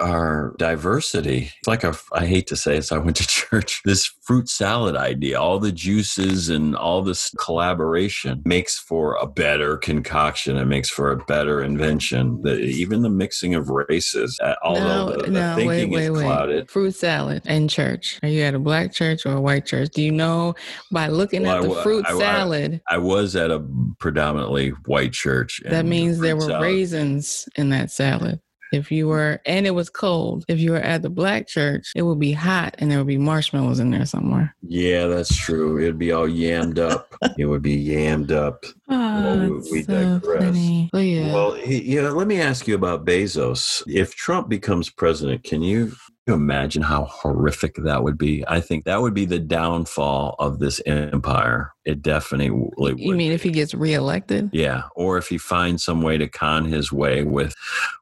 our diversity. It's like a, I hate to say this, I went to *laughs* church. This fruit salad idea, all the juices and all this collaboration makes for a better concoction. It makes for a better invention. The, even the mixing of races, uh, although
no,
the, the
no,
thinking
wait,
is
wait.
clouded.
Fruit salad and church. Are you at a black church or a white church? Do you know by looking
Well,
at
I
the fruit
I- I-
salad?
I was at a predominantly white church.
that means there were
salad-
raisins in that salad. If you were, and it was cold. If you were at the black church, it would be hot and there would be marshmallows in there somewhere.
Yeah, that's true. It'd be all yammed up. it would be yammed up. *laughs* Ah, we-
it's
we digress.
funny. But yeah.
Well, he, you know, let me ask you about Bezos. If Trump becomes president, can you imagine how horrific that would be? I think that would be the downfall of this empire. It definitely would.
you mean if he gets reelected?
Yeah, or if he finds some way to con his way with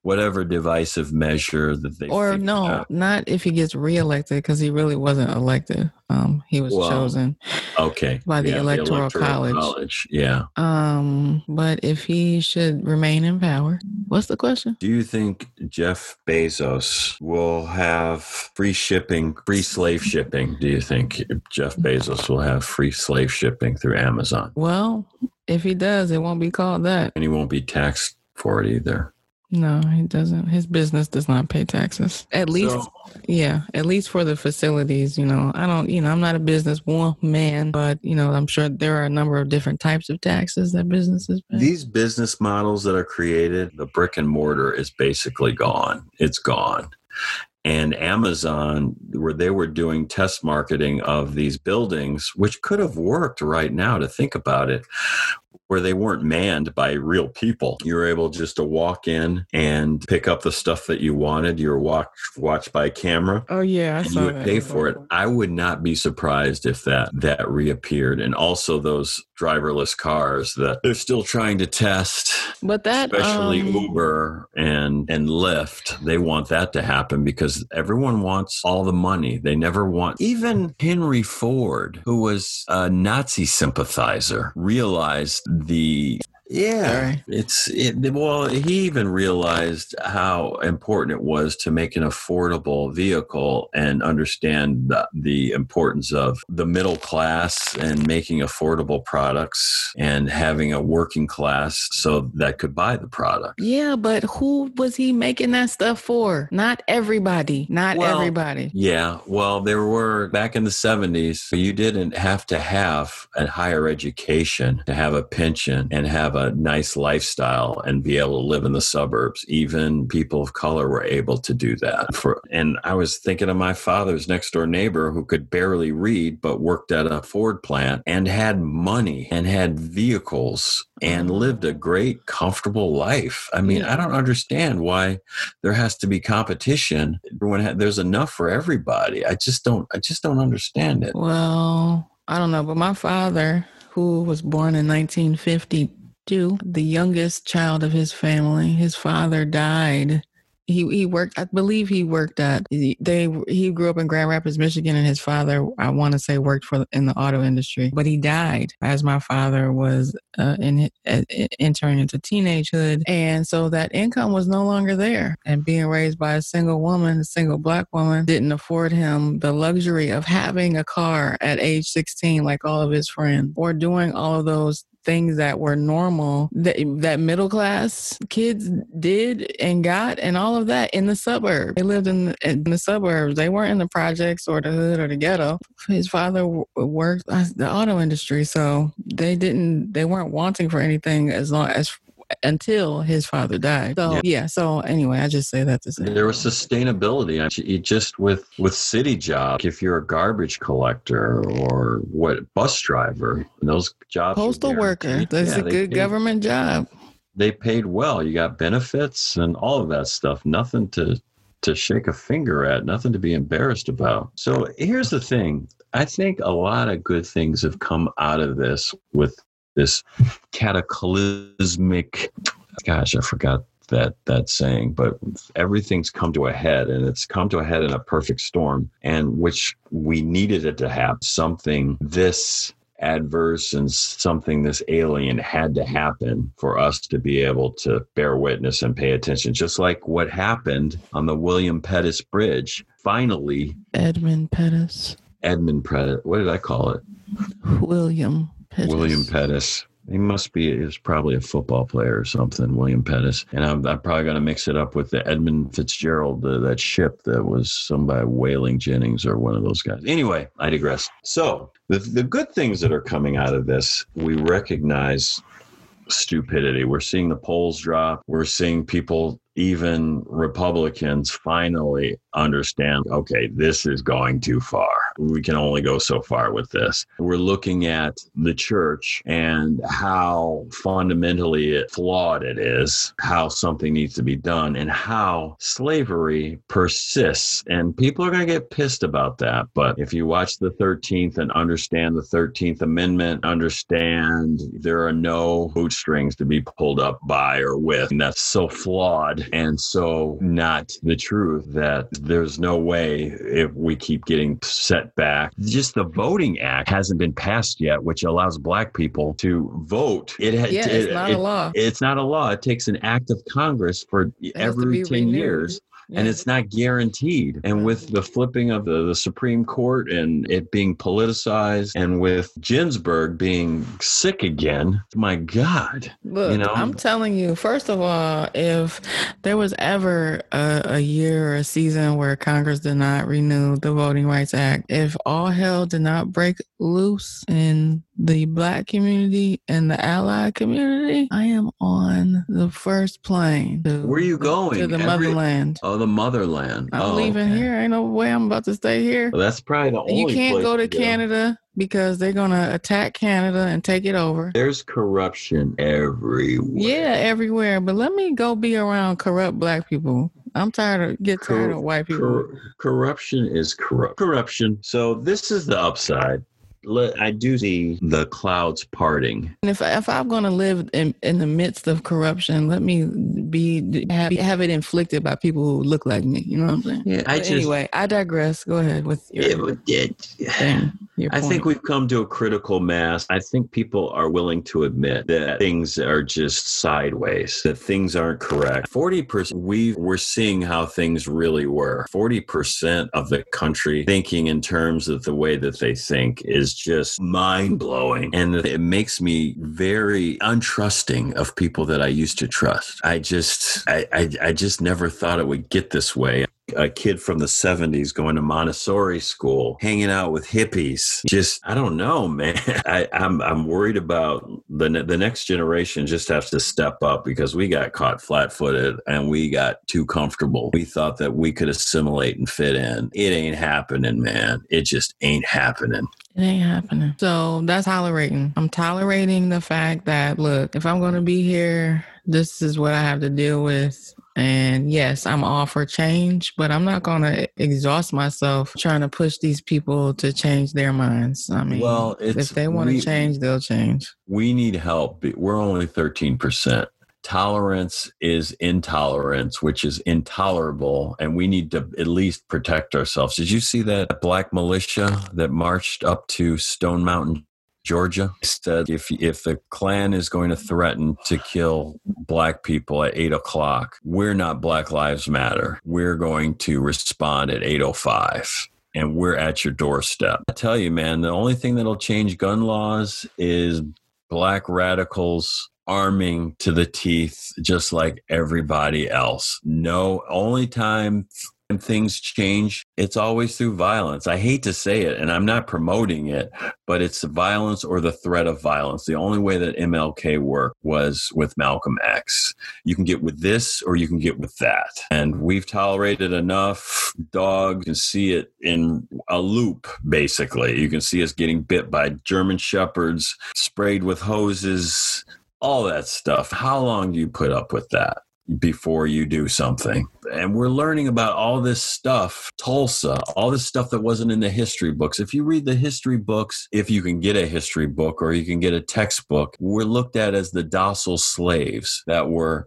whatever divisive measure that they
Or no,
out.
not if he gets reelected because he really wasn't elected. Um, he was
Well,
chosen.
Okay,
by the Electoral College.
Yeah.
Um, but if he should remain in power, what's the question?
Do you think Jeff Bezos will have free shipping, free slave shipping? Do you think Jeff Bezos will have free slave shipping through Amazon?
Well, if he does, it won't be called that.
And he won't be taxed for it either.
No, he doesn't. His business does not pay taxes. At least,
So-
yeah, at least for the facilities. You know, I don't. You know, I'm not a business woman, but you know, I'm sure there are a number of different types of taxes that businesses pay.
These business models that are created, the brick and mortar is basically gone. It's gone. And Amazon, where they were doing test marketing of these buildings, which could have worked right now to think about it, where they weren't manned by real people. You were able just to walk in and pick up the stuff that you wanted. You were watched watched by camera
oh yeah, I
you would pay for it. I would not be surprised if that that reappeared, and also those driverless cars that they're still trying to test,
But that,
especially
um,
Uber and and Lyft. They want that to happen because everyone wants all the money. They never want. Even Henry Ford, who was a Nazi sympathizer, realized the yeah, it's it. Well, he even realized how important it was to make an affordable vehicle and understand the, the importance of the middle class and making affordable products and having a working class so that could buy the product.
Yeah, but who was he making that stuff for? Not everybody. Not
Well,
everybody.
Yeah, well, there were back in the 70s, you didn't have to have a higher education to have a pension and have a nice lifestyle and be able to live in the suburbs. Even people of color were able to do that. For and I was thinking of my father's next door neighbor who could barely read but worked at a Ford plant and had money and had vehicles and lived a great comfortable life. I mean,
Yeah.
I don't understand why there has to be competition ha- there's enough for everybody. I just don't. I just don't understand it.
Well, I don't know, but my father, who was born in 1952, the youngest child of his family, his father died. He he worked. I believe he worked at they. He grew up in Grand Rapids, Michigan, and his father, I want to say, worked for in the auto industry. But he died as my father was uh, in uh, entering into teenagehood, and so that income was no longer there. And being raised by a single woman, a single black woman, didn't afford him the luxury of having a car at age 16, like all of his friends, or doing all of those things that were normal that, that middle class kids did and got and all of that in the suburb they lived in the, in the suburbs. They weren't in the projects or the hood or the ghetto. His father worked uh, the auto industry so they didn't they weren't wanting for anything as long as until his father died so
Yeah.
yeah, so anyway i just say that to say
There was sustainability. Just with with city job, if you're a garbage collector or what bus driver, those jobs.
postal worker that's
Yeah,
a good
paid-
government job
They paid well. You got benefits and all of that stuff. Nothing to to shake a finger at. Nothing to be embarrassed about. So here's the thing. I think a lot of good things have come out of this with this cataclysmic gosh i forgot that that saying but everything's come to a head and it's come to a head in a perfect storm and which we needed it to have something this adverse and something this alien had to happen for us to be able to bear witness and pay attention. Just like what happened on the William Pettus Bridge. Finally,
Edmund Pettus.
Edmund Pettus. What did I call it?
William Pettus.
William Pettus. He must be, was probably a football player or something, William Pettus. And I'm, I'm probably going to mix it up with the Edmund Fitzgerald, uh, that ship that was by Waylon Jennings or one of those guys. Anyway, I digress. So, the, the good things that are coming out of this, we recognize stupidity. We're seeing the polls drop. We're seeing people even Republicans finally understand okay, this is going too far. We can only go so far with this. We're looking at the church and how fundamentally flawed it is, how something needs to be done, and how slavery persists. And people are going to get pissed about that. But if you watch the 13th and understand the 13th Amendment, understand there are no bootstrings to be pulled up by or with, and that's so flawed and so not the truth that there's no way if we keep getting set back. Just the voting act hasn't been passed yet, which allows black people to vote.
It, yeah, it, it's not
it,
a law.
It's not a law. It takes an act of Congress for every 10 renewed. years yeah. and it's not guaranteed. And with the flipping of the, the Supreme Court and it being politicized, and with Ginsburg being sick again, my God.
Look, you know? I'm telling you, first of all, if there was ever a, a year or a season where Congress did not renew the Voting Rights Act, if all hell did not break loose in the black community and the allied community, I am on the first plane.
To, Where are you going?
To the Every, motherland.
Oh, the motherland.
I'm
oh,
leaving okay. here. Ain't no way I'm about to stay here.
Well, that's probably the only.
You can't go to
go.
Canada because they're gonna attack Canada and take it over.
There's corruption everywhere.
Yeah, everywhere. But let me go be around corrupt black people. I'm tired of get tired of white people. Cor-
corruption is corrupt. Corruption. So this is the upside. I do see the clouds parting.
And if if I'm going to live in, in the midst of corruption, let me be have, have it inflicted by people who look like me. You know what I'm saying? Yeah. I just, anyway, I digress. Go ahead with your it, it, thing.
I think we've come to a critical mass. I think people are willing to admit that things are just sideways, that things aren't correct. 40% we we're seeing how things really were. 40% of the country thinking in terms of the way that they think is just mind blowing. And it makes me very untrusting of people that I used to trust. I just, I, I, I just never thought it would get this way a kid from the 70s going to Montessori school, hanging out with hippies. Just, I don't know, man. *laughs* I, am I'm, I'm worried about the, the next generation just has to step up because we got caught flat footed and we got too comfortable. We thought that we could assimilate and fit in. It ain't happening, man. It just ain't happening.
It ain't happening. So that's tolerating. I'm tolerating the fact that, look, if I'm going to be here, this is what I have to deal with and yes, I'm all for change, but I'm not going to exhaust myself trying to push these people to change their minds. I mean, well, if they want to change, they'll change.
We need help. We're only 13%. Tolerance is intolerance, which is intolerable, and we need to at least protect ourselves. Did you see that black militia that marched up to Stone Mountain, Georgia said if if the Klan is going to threaten to kill black people at eight o'clock, we're not Black Lives Matter. We're going to respond at eight o five, and we're at your doorstep. I tell you, man, the only thing that'll change gun laws is black radicals arming to the teeth, just like everybody else. No, only time when things change, it's always through violence. I hate to say it, and I'm not promoting it, but it's violence or the threat of violence. The only way that MLK worked was with Malcolm X. You can get with this or you can get with that. And we've tolerated enough dogs. You can see it in a loop, basically. You can see us getting bit by German shepherds, sprayed with hoses, all that stuff. How long do you put up with that? Before you do something. And we're learning about all this stuff, Tulsa, all this stuff that wasn't in the history books. If you read the history books, if you can get a history book or you can get a textbook, we're looked at as the docile slaves that were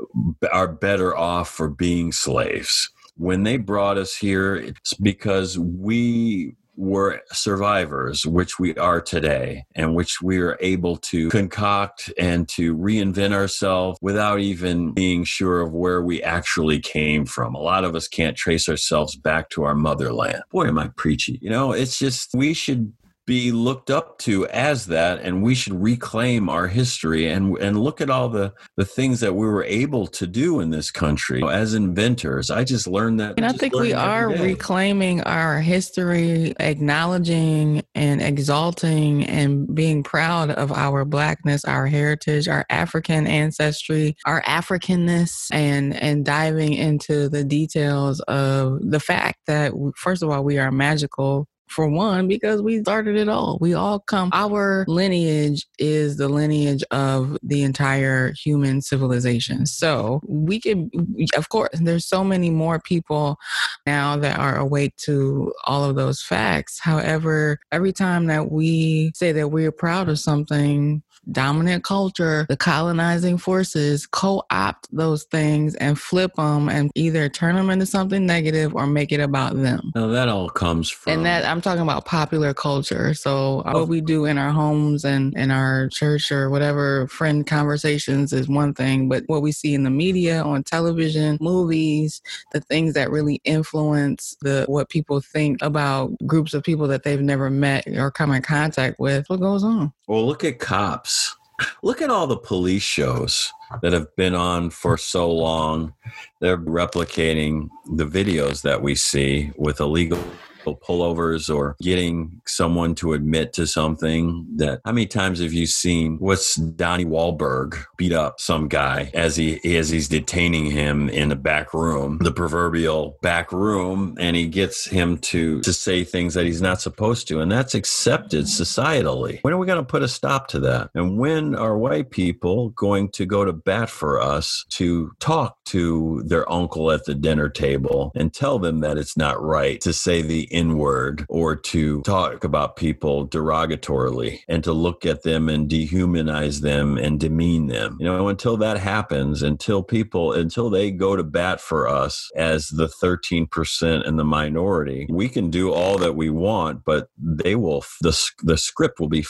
are better off for being slaves. When they brought us here, it's because we were survivors, which we are today, and which we are able to concoct and to reinvent ourselves without even being sure of where we actually came from. A lot of us can't trace ourselves back to our motherland. Boy, am I preachy. You know, it's just we should be looked up to as that and we should reclaim our history and and look at all the the things that we were able to do in this country. As inventors i just learned that
and i think we are reclaiming our history acknowledging and exalting and being proud of our blackness our heritage our african ancestry our africanness and and diving into the details of the fact that first of all we are magical for one, because we started it all. We all come, our lineage is the lineage of the entire human civilization. So we can, of course, there's so many more people now that are awake to all of those facts. However, every time that we say that we're proud of something, dominant culture, the colonizing forces co opt those things and flip them and either turn them into something negative or make it about them.
Now, that all comes from.
And that I'm talking about popular culture. So, what we do in our homes and in our church or whatever friend conversations is one thing, but what we see in the media, on television, movies, the things that really influence the what people think about groups of people that they've never met or come in contact with, what goes on.
Well, look at cops. Look at all the police shows that have been on for so long. They're replicating the videos that we see with illegal pullovers or getting someone to admit to something that how many times have you seen what's Donnie Wahlberg beat up some guy as he as he's detaining him in the back room, the proverbial back room, and he gets him to to say things that he's not supposed to, and that's accepted societally. When are we going to put a stop to that? And when are white people going to go to bat for us to talk to their uncle at the dinner table and tell them that it's not right to say the N word or to talk about people derogatorily and to look at them and dehumanize them and demean them. You know, until that happens, until people, until they go to bat for us as the 13% in the minority, we can do all that we want, but they will, the, the script will be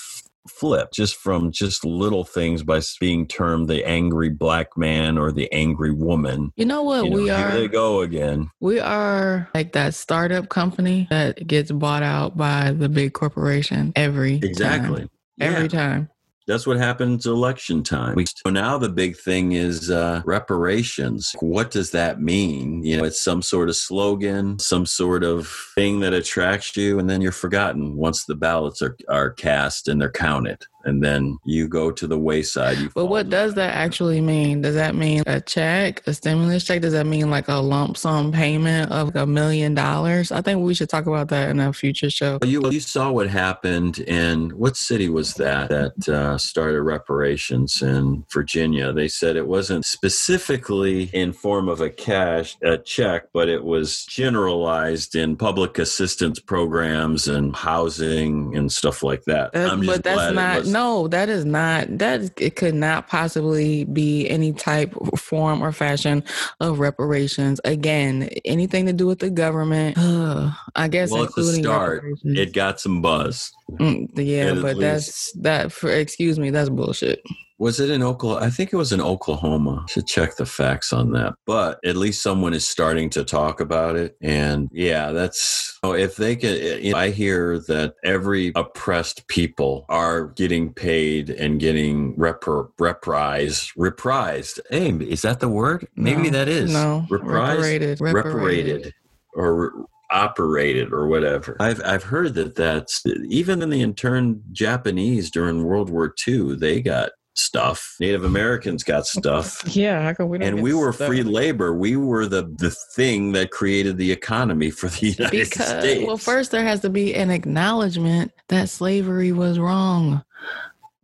flip just from just little things by being termed the angry black man or the angry woman.
You know what? You know, we are.
Here they go again.
We are like that startup company that gets bought out by the big corporation every
exactly
time. every time.
That's what happens election time. So now the big thing is uh, reparations. What does that mean? You know, it's some sort of slogan, some sort of thing that attracts you, and then you're forgotten once the ballots are, are cast and they're counted and then you go to the wayside.
but what does that actually mean? Does that mean a check, a stimulus check? Does that mean like a lump sum payment of a million dollars? I think we should talk about that in a future show.
You you saw what happened in what city was that that uh, started reparations in Virginia? They said it wasn't specifically in form of a cash a check, but it was generalized in public assistance programs and housing and stuff like that.
I'm but that's not no, that is not that it could not possibly be any type form or fashion of reparations. Again, anything to do with the government. Uh, I guess
well, including start, it got some buzz.
Mm, yeah, but that's that for excuse me, that's bullshit.
Was it in Oklahoma? I think it was in Oklahoma. Should check the facts on that. But at least someone is starting to talk about it. And yeah, that's oh, if they can. Eh, you know, I hear that every oppressed people are getting paid and getting repr- reprised. Reprised. Hey, is that the word? Maybe
no,
that is.
No.
Reprised.
Reparated.
Reparated. Or operated or whatever. I've I've heard that that's even in the interned Japanese during World War II, they got stuff. Native Americans got stuff. *laughs*
Yeah, how come we
and we were stuff? free labor. We were the the thing that created the economy for the United because, States.
Well, first there has to be an acknowledgement that slavery was wrong.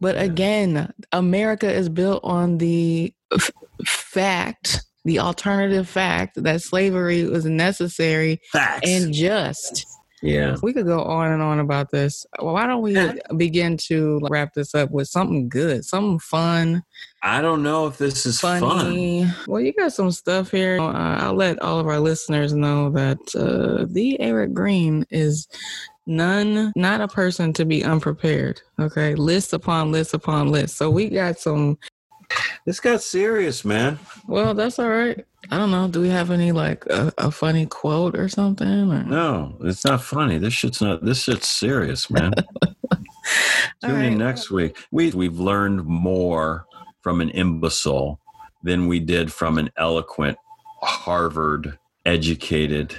But again, America is built on the f- fact, the alternative fact that slavery was necessary
Facts.
and just.
Yeah.
We could go on and on about this. Well, Why don't we begin to wrap this up with something good, something fun?
I don't know if this is funny.
Fun. Well, you got some stuff here. Uh, I'll let all of our listeners know that uh, the Eric Green is none, not a person to be unprepared. Okay. List upon list upon list. So we got some.
This got serious, man.
Well, that's all right. I don't know. Do we have any like a, a funny quote or something? Or?
No, it's not funny. This shit's not. This shit's serious, man. *laughs* Tune
All
in next week. We we've learned more from an imbecile than we did from an eloquent, Harvard educated.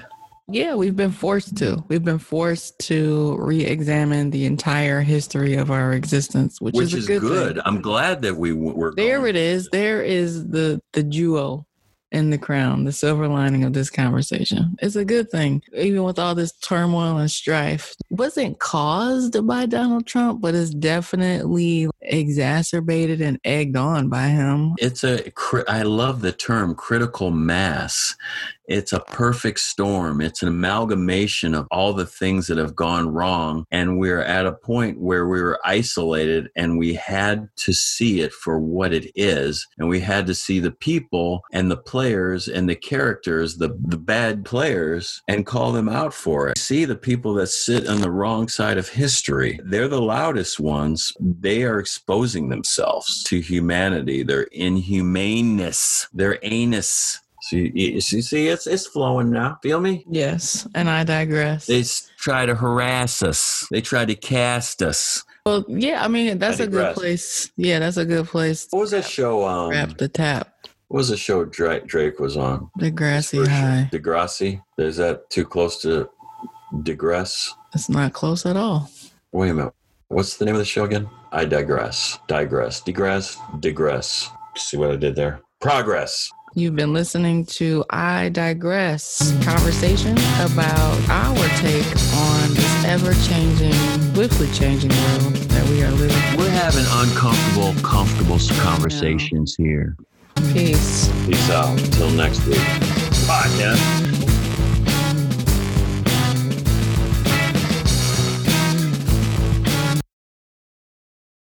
Yeah, we've been forced to. We've been forced to re-examine the entire history of our existence, which,
Which
is, a
is
good.
good. I'm glad that we were
There it is. There is the the jewel in the crown, the silver lining of this conversation. It's a good thing, even with all this turmoil and strife. Wasn't caused by Donald Trump, but is definitely exacerbated and egged on by him.
It's a, I love the term critical mass. It's a perfect storm. It's an amalgamation of all the things that have gone wrong. And we're at a point where we were isolated and we had to see it for what it is. And we had to see the people and the players and the characters, the, the bad players, and call them out for it. See the people that sit on the wrong side of history. They're the loudest ones. They are exposing themselves to humanity, their inhumaneness, their anus. So you, you see, see, it's it's flowing now. Feel me?
Yes, and I digress.
They try to harass us. They try to cast us.
well, yeah, I mean that's
I
a good place. Yeah, that's a good place.
What was that show? Um,
Wrap the tap.
What was the show Drake, Drake was on?
Degrassi
First show.
high.
Degrassi. Is that too close to digress?
It's not close at all.
Wait a minute. What's the name of the show again? I digress. Digress. Digress. Digress. See what I did there? Progress.
You've been listening to I Digress conversation about our take on this ever changing, swiftly changing world that we are living.
We're having uncomfortable, comfortable conversations here.
Peace.
Peace out. Until next week. Bye, guys.